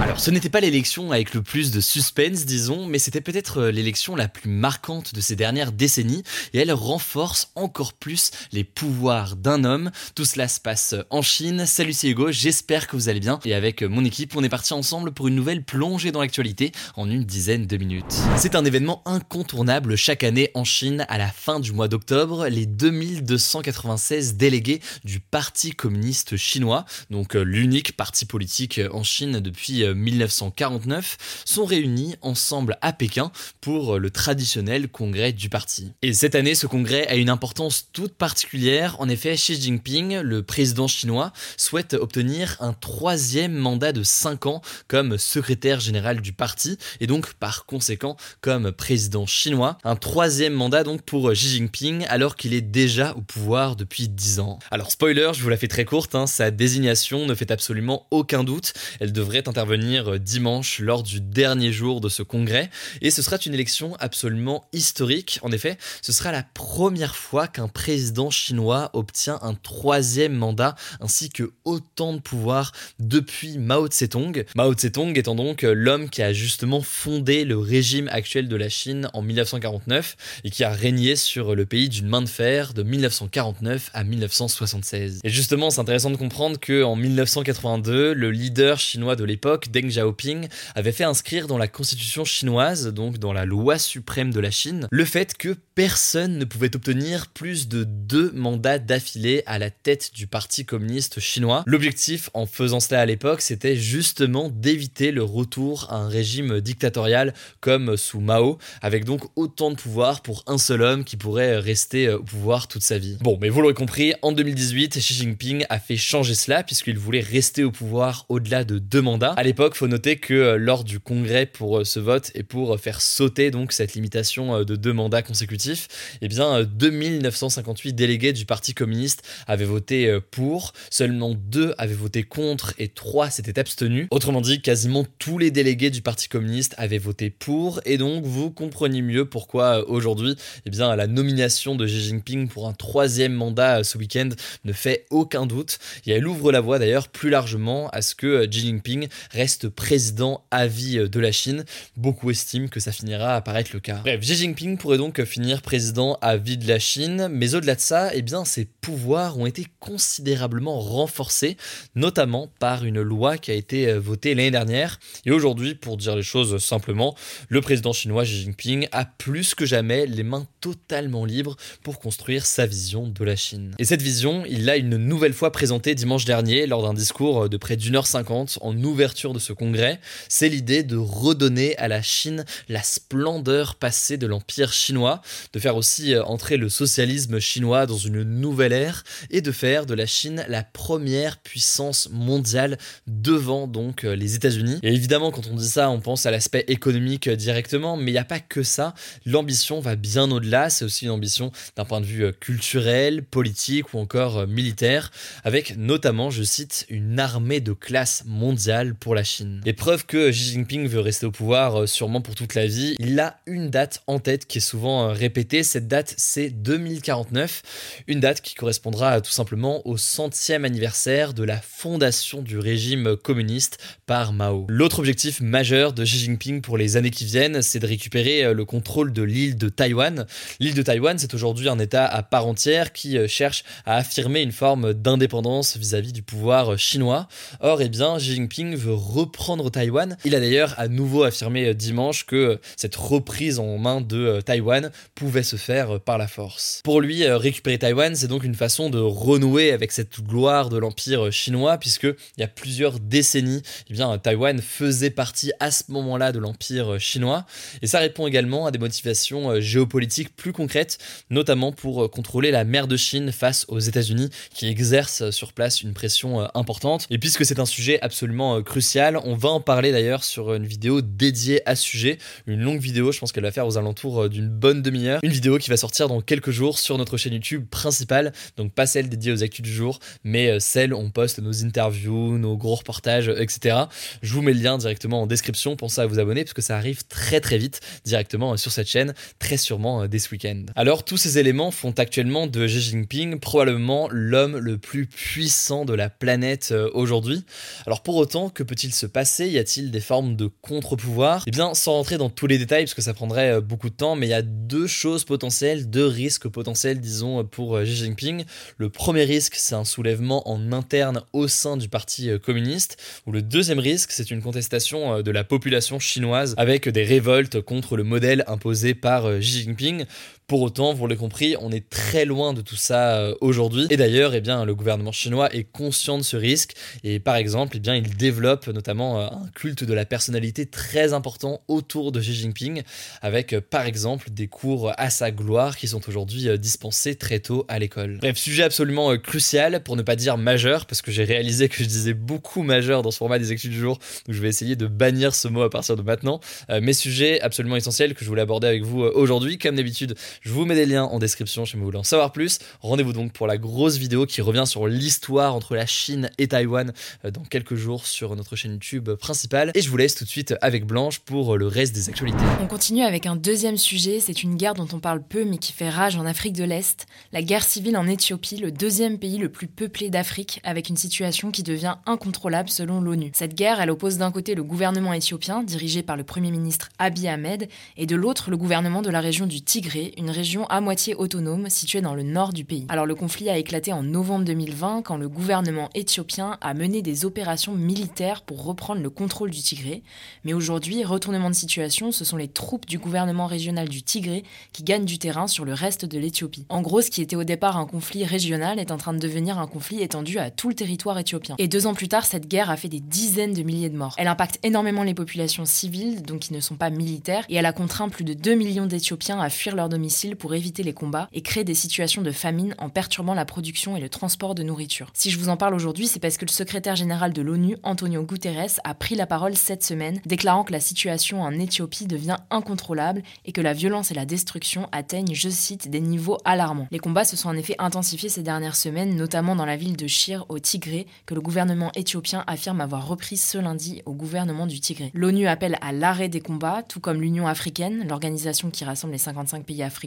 Alors ce n'était pas l'élection avec le plus de suspense, disons, mais c'était peut-être euh, l'élection la plus marquante de ces dernières décennies, et elle renforce encore plus les pouvoirs d'un homme. Tout cela se passe en Chine. Salut c'est Hugo, j'espère que vous allez bien, et avec mon équipe, on est parti ensemble pour une nouvelle plongée dans l'actualité en une dizaine de minutes. C'est un événement incontournable chaque année en Chine à la fin du mois d'octobre, les 2296 délégués du Parti communiste chinois, donc euh, l'unique parti politique en Chine depuis 1949, sont réunis ensemble à Pékin pour le traditionnel congrès du parti. Et cette année, ce congrès a une importance toute particulière. En effet, Xi Jinping, le président chinois, souhaite obtenir un troisième mandat de 5 ans comme secrétaire général du parti et donc par conséquent comme président chinois. Un troisième mandat donc pour Xi Jinping alors qu'il est déjà au pouvoir depuis 10 ans. Alors spoiler, je vous la fais très courte, hein, sa désignation ne fait absolument aucun doute. Elle devrait intervenir dimanche lors du dernier jour de ce congrès et ce sera une élection absolument historique. En effet, ce sera la première fois qu'un président chinois obtient un troisième mandat ainsi que autant de pouvoir depuis Mao Tse-tung. Mao Tse-tung étant donc l'homme qui a justement fondé le régime actuel de la Chine en 1949 et qui a régné sur le pays d'une main de fer de 1949 à 1976. Et justement, c'est intéressant de comprendre que en 1982, le leader chinois de l'époque, Deng Xiaoping, avait fait inscrire dans la constitution chinoise, donc dans la loi suprême de la Chine, le fait que personne ne pouvait obtenir plus de deux mandats d'affilée à la tête du Parti communiste chinois. L'objectif en faisant cela à l'époque, c'était justement d'éviter le retour à un régime dictatorial comme sous Mao, avec donc autant de pouvoir pour un seul homme qui pourrait rester au pouvoir toute sa vie. Bon, mais vous l'aurez compris, en 2018, Xi Jinping a fait changer cela puisqu'il voulait rester au pouvoir au-delà de deux mandats. Faut noter que euh, lors du congrès pour euh, ce vote et pour faire sauter donc cette limitation euh, de deux mandats consécutifs, eh bien 2958 délégués du Parti communiste avaient voté pour, seulement deux avaient voté contre et trois s'étaient abstenus. Autrement dit, quasiment tous les délégués du Parti communiste avaient voté pour. Et donc vous comprenez mieux pourquoi aujourd'hui, eh bien la nomination de Xi Jinping pour un troisième mandat ce week-end ne fait aucun doute. Et elle ouvre la voie d'ailleurs plus largement à ce que Xi Jinping reste président à vie de la Chine. Beaucoup estiment que ça finira à paraître le cas. Bref, Xi Jinping pourrait donc finir président à vie de la Chine, mais au-delà de ça, eh bien ses pouvoirs ont été considérablement renforcés, notamment par une loi qui a été votée l'année dernière. Et aujourd'hui, pour dire les choses simplement, le président chinois Xi Jinping a plus que jamais les mains totalement libres pour construire sa vision de la Chine. Et cette vision, il l'a une nouvelle fois présentée dimanche dernier lors d'un discours de près d'une heure cinquante en ouverture de ce congrès. C'est l'idée de redonner à la Chine la splendeur passée de l'empire chinois, de faire aussi entrer le socialisme chinois dans une nouvelle ère et de faire de la Chine la première puissance mondiale devant donc les États-Unis. Et évidemment, quand on dit ça, on pense à l'aspect économique directement, mais il n'y a pas que ça. L'ambition va bien au-delà. C'est aussi une ambition d'un point de vue culturel, politique ou encore militaire, avec notamment, je cite, une armée de classe mondiale pour la Chine. Et preuve que Xi Jinping veut rester au pouvoir sûrement pour toute la vie, il a une date en tête qui est souvent répétée. Cette date, c'est 2049, une date qui correspondra tout simplement au centième anniversaire de la fondation du régime communiste par Mao. L'autre objectif majeur de Xi Jinping pour les années qui viennent, c'est de récupérer le contrôle de l'île de Taïwan. L'île de Taïwan, c'est aujourd'hui un État à part entière qui cherche à affirmer une forme d'indépendance vis-à-vis du pouvoir chinois. Or, eh bien, Xi Jinping veut reprendre Taïwan. Il a d'ailleurs à nouveau affirmé dimanche que cette reprise en main de Taïwan pouvait se faire par la force. Pour lui, récupérer Taïwan, c'est donc une façon de renouer avec cette gloire de l'empire chinois, puisque il y a plusieurs décennies, eh bien, Taïwan faisait partie à ce moment-là de l'empire chinois, et ça répond également à des motivations géopolitiques plus concrètes, notamment pour contrôler la mer de Chine face aux États-Unis, qui exercent sur place une pression importante. Et puisque c'est un sujet absolument crucial, on va en parler d'ailleurs sur une vidéo dédiée à ce sujet, une longue vidéo, je pense qu'elle va faire aux alentours d'une bonne demi-heure, une vidéo qui va sortir dans quelques jours sur notre chaîne YouTube principale, donc pas celle dédiée aux actus du jour, mais euh, celle où on poste nos interviews, nos gros reportages, etc. Je vous mets le lien directement en description, pensez à vous abonner parce que ça arrive très très vite directement euh, sur cette chaîne, très sûrement euh, dès ce week-end. Alors tous ces éléments font actuellement de Xi Jinping probablement l'homme le plus puissant de la planète aujourd'hui. Alors pour autant, que peut-il se passer? Y a-t-il des formes de contre-pouvoir? Eh bien, sans rentrer dans tous les détails parce que ça prendrait beaucoup de temps, mais il y a deux choses potentielles, deux risques potentiels, disons, pour euh, Xi Jinping. Le premier risque, c'est un soulèvement en interne au sein du Parti euh, communiste, ou le deuxième risque, c'est une contestation euh, de la population chinoise avec des révoltes contre le modèle imposé par Xi Jinping. Pour autant, vous l'avez compris, on est très loin de tout ça euh, aujourd'hui. Et d'ailleurs, eh bien, le gouvernement chinois est conscient de ce risque. Et par exemple, eh bien, il développe notamment euh, un culte de la personnalité très important autour de Xi Jinping, avec euh, par exemple des cours à sa gloire qui sont aujourd'hui dispensés très tôt à l'école. Bref, sujet absolument crucial, pour ne pas dire majeur, parce que j'ai réalisé que je disais beaucoup majeur dans ce format des actus du jour, donc je vais essayer de bannir ce mot à partir de maintenant. mais sujet absolument essentiel que je voulais aborder avec vous aujourd'hui, comme d'habitude je vous mets des liens en description si vous voulez en savoir plus. Rendez-vous donc pour la grosse vidéo qui revient sur l'histoire entre la Chine et Taïwan euh, dans quelques jours sur notre chaîne YouTube principale. Et je vous laisse tout de suite avec Blanche pour le reste des actualités. On continue avec un deuxième sujet. C'est une guerre dont on parle peu mais qui fait rage en Afrique de l'Est. La guerre civile en Éthiopie, le deuxième pays le plus peuplé d'Afrique, avec une situation qui devient incontrôlable selon l'ONU. Cette guerre, elle oppose d'un côté le gouvernement éthiopien, dirigé par le Premier ministre Abiy Ahmed, et de l'autre le gouvernement de la région du Tigré, une région à moitié autonome située dans le nord du pays. Alors le conflit a éclaté en novembre 2020 quand le gouvernement éthiopien a mené des opérations militaires pour reprendre le contrôle du Tigré. Mais aujourd'hui, retournement de situation, ce sont les troupes du gouvernement régional du Tigré qui gagnent du terrain sur le reste de l'Éthiopie. En gros, ce qui était au départ un conflit régional est en train de devenir un conflit étendu à tout le territoire éthiopien. Et deux ans plus tard, cette guerre a fait des dizaines de milliers de morts. Elle impacte énormément les populations civiles, donc qui ne sont pas militaires, et elle a contraint plus de 2 millions d'Éthiopiens à fuir leur domicile pour éviter les combats et créer des situations de famine en perturbant la production et le transport de nourriture. Si je vous en parle aujourd'hui, c'est parce que le secrétaire général de l'ONU, Antonio Guterres, a pris la parole cette semaine, déclarant que la situation en Éthiopie devient incontrôlable et que la violence et la destruction atteignent, je cite, des niveaux alarmants. Les combats se sont en effet intensifiés ces dernières semaines, notamment dans la ville de Shire au Tigré, que le gouvernement éthiopien affirme avoir repris ce lundi au gouvernement du Tigré. L'ONU appelle à l'arrêt des combats, tout comme l'Union africaine, l'organisation qui rassemble les 55 pays africains,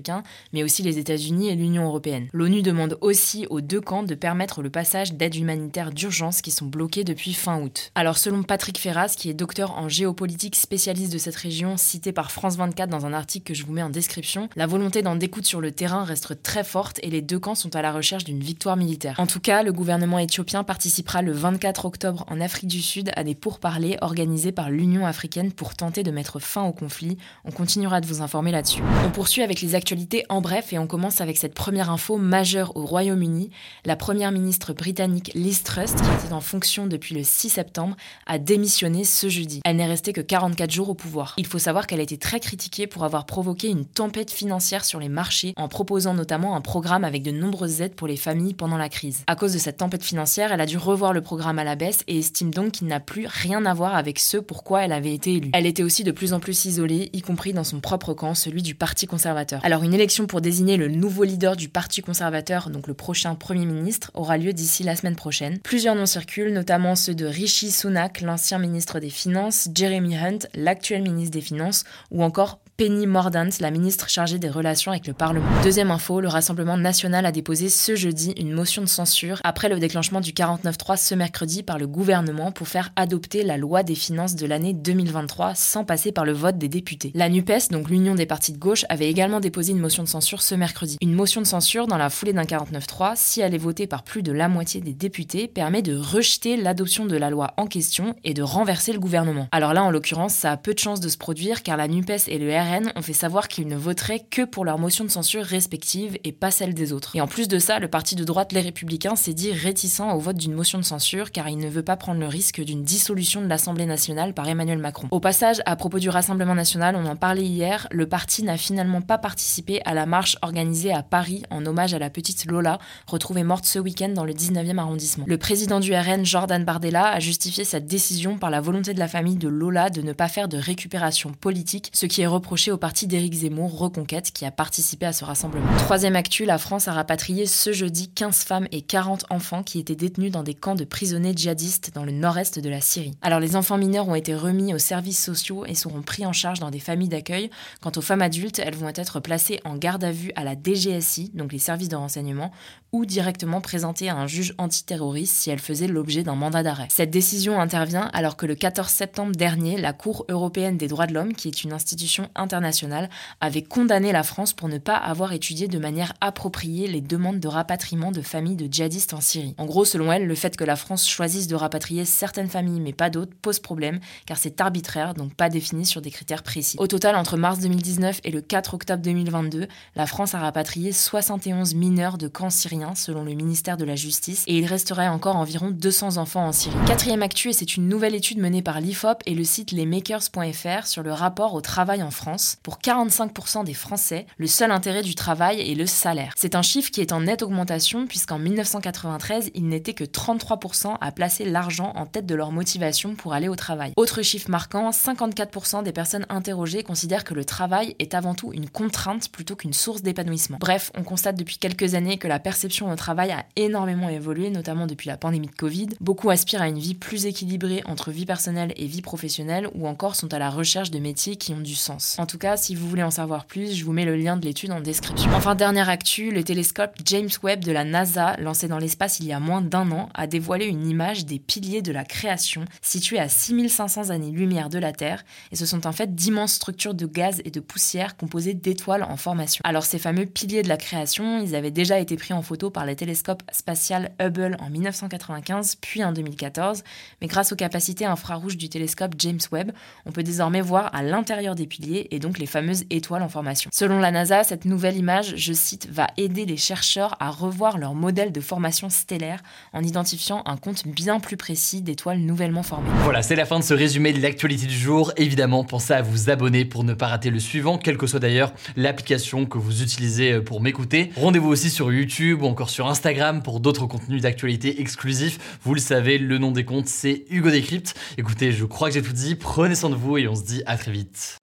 mais aussi les États-Unis et l'Union européenne. L'ONU demande aussi aux deux camps de permettre le passage d'aides humanitaires d'urgence qui sont bloquées depuis fin août. Alors selon Patrick Ferraz, qui est docteur en géopolitique spécialiste de cette région, cité par France 24 dans un article que je vous mets en description, la volonté d'en découdre sur le terrain reste très forte et les deux camps sont à la recherche d'une victoire militaire. En tout cas, le gouvernement éthiopien participera le 24 octobre en Afrique du Sud à des pourparlers organisés par l'Union africaine pour tenter de mettre fin au conflit. On continuera de vous informer là-dessus. On poursuit avec les actualités en bref et on commence avec cette première info majeure au Royaume-Uni. La première ministre britannique Liz Truss, qui était en fonction depuis le 6 septembre, a démissionné ce jeudi. Elle n'est restée que 44 jours au pouvoir. Il faut savoir qu'elle a été très critiquée pour avoir provoqué une tempête financière sur les marchés en proposant notamment un programme avec de nombreuses aides pour les familles pendant la crise. À cause de cette tempête financière, elle a dû revoir le programme à la baisse et estime donc qu'il n'a plus rien à voir avec ce pourquoi elle avait été élue. Elle était aussi de plus en plus isolée, y compris dans son propre camp, celui du Parti conservateur. Une élection pour désigner le nouveau leader du Parti conservateur, donc le prochain Premier ministre, aura lieu d'ici la semaine prochaine. Plusieurs noms circulent, notamment ceux de Rishi Sunak, l'ancien ministre des Finances, Jeremy Hunt, l'actuel ministre des Finances, ou encore Penny Mordaunt, la ministre chargée des relations avec le Parlement. Deuxième info, le Rassemblement national a déposé ce jeudi une motion de censure après le déclenchement du 49.3 ce mercredi par le gouvernement pour faire adopter la loi des finances de l'année 2023 sans passer par le vote des députés. La NUPES, donc l'Union des partis de gauche, avait également déposé une motion de censure ce mercredi. Une motion de censure dans la foulée d'un 49.3, si elle est votée par plus de la moitié des députés, permet de rejeter l'adoption de la loi en question et de renverser le gouvernement. Alors là, en l'occurrence, ça a peu de chances de se produire car la NUPES et le RN RN ont fait savoir qu'ils ne voteraient que pour leur motion de censure respective et pas celle des autres. Et en plus de ça, le parti de droite Les Républicains s'est dit réticent au vote d'une motion de censure car il ne veut pas prendre le risque d'une dissolution de l'Assemblée nationale par Emmanuel Macron. Au passage, à propos du Rassemblement national, on en parlait hier, le parti n'a finalement pas participé à la marche organisée à Paris en hommage à la petite Lola, retrouvée morte ce week-end dans le 19e arrondissement. Le président du RN, Jordan Bardella, a justifié cette décision par la volonté de la famille de Lola de ne pas faire de récupération politique, ce qui est reproché au parti d'Éric Zemmour, Reconquête, qui a participé à ce rassemblement. Troisième actu, la France a rapatrié ce jeudi 15 femmes et 40 enfants qui étaient détenus dans des camps de prisonniers djihadistes dans le nord-est de la Syrie. Alors les enfants mineurs ont été remis aux services sociaux et seront pris en charge dans des familles d'accueil. Quant aux femmes adultes, elles vont être placées en garde à vue à la DGSI, donc les services de renseignement, ou directement présentées à un juge antiterroriste si elles faisaient l'objet d'un mandat d'arrêt. Cette décision intervient alors que le 14 septembre dernier, la Cour européenne des droits de l'homme, qui est une institution avait condamné la France pour ne pas avoir étudié de manière appropriée les demandes de rapatriement de familles de djihadistes en Syrie. En gros, selon elle, le fait que la France choisisse de rapatrier certaines familles mais pas d'autres pose problème car c'est arbitraire, donc pas défini sur des critères précis. Au total, entre mars 2019 et le 4 octobre 2022, la France a rapatrié 71 mineurs de camps syriens selon le ministère de la Justice et il resterait encore environ 200 enfants en Syrie. Quatrième actu, et c'est une nouvelle étude menée par l'IFOP et le site lesmakers.fr sur le rapport au travail en France. Pour 45% des Français, le seul intérêt du travail est le salaire. C'est un chiffre qui est en nette augmentation puisqu'en 1993, il n'était que 33% à placer l'argent en tête de leur motivation pour aller au travail. Autre chiffre marquant, 54% des personnes interrogées considèrent que le travail est avant tout une contrainte plutôt qu'une source d'épanouissement. Bref, on constate depuis quelques années que la perception au travail a énormément évolué, notamment depuis la pandémie de Covid. Beaucoup aspirent à une vie plus équilibrée entre vie personnelle et vie professionnelle ou encore sont à la recherche de métiers qui ont du sens. En tout cas, si vous voulez en savoir plus, je vous mets le lien de l'étude en description. Enfin, dernière actu, le télescope James Webb de la NASA, lancé dans l'espace il y a moins d'un an, a dévoilé une image des piliers de la création situés à 6500 années-lumière de la Terre et ce sont en fait d'immenses structures de gaz et de poussière composées d'étoiles en formation. Alors ces fameux piliers de la création, ils avaient déjà été pris en photo par le télescope spatial Hubble en 1995 puis en 2014, mais grâce aux capacités infrarouges du télescope James Webb, on peut désormais voir à l'intérieur des piliers et donc les fameuses étoiles en formation. Selon la NASA, cette nouvelle image, je cite, va aider les chercheurs à revoir leur modèle de formation stellaire en identifiant un compte bien plus précis d'étoiles nouvellement formées. Voilà, c'est la fin de ce résumé de l'actualité du jour. Évidemment, pensez à vous abonner pour ne pas rater le suivant, quelle que soit d'ailleurs l'application que vous utilisez pour m'écouter. Rendez-vous aussi sur YouTube ou encore sur Instagram pour d'autres contenus d'actualité exclusifs. Vous le savez, le nom des comptes, c'est Hugo Décrypte. Écoutez, je crois que j'ai tout dit. Prenez soin de vous et on se dit à très vite.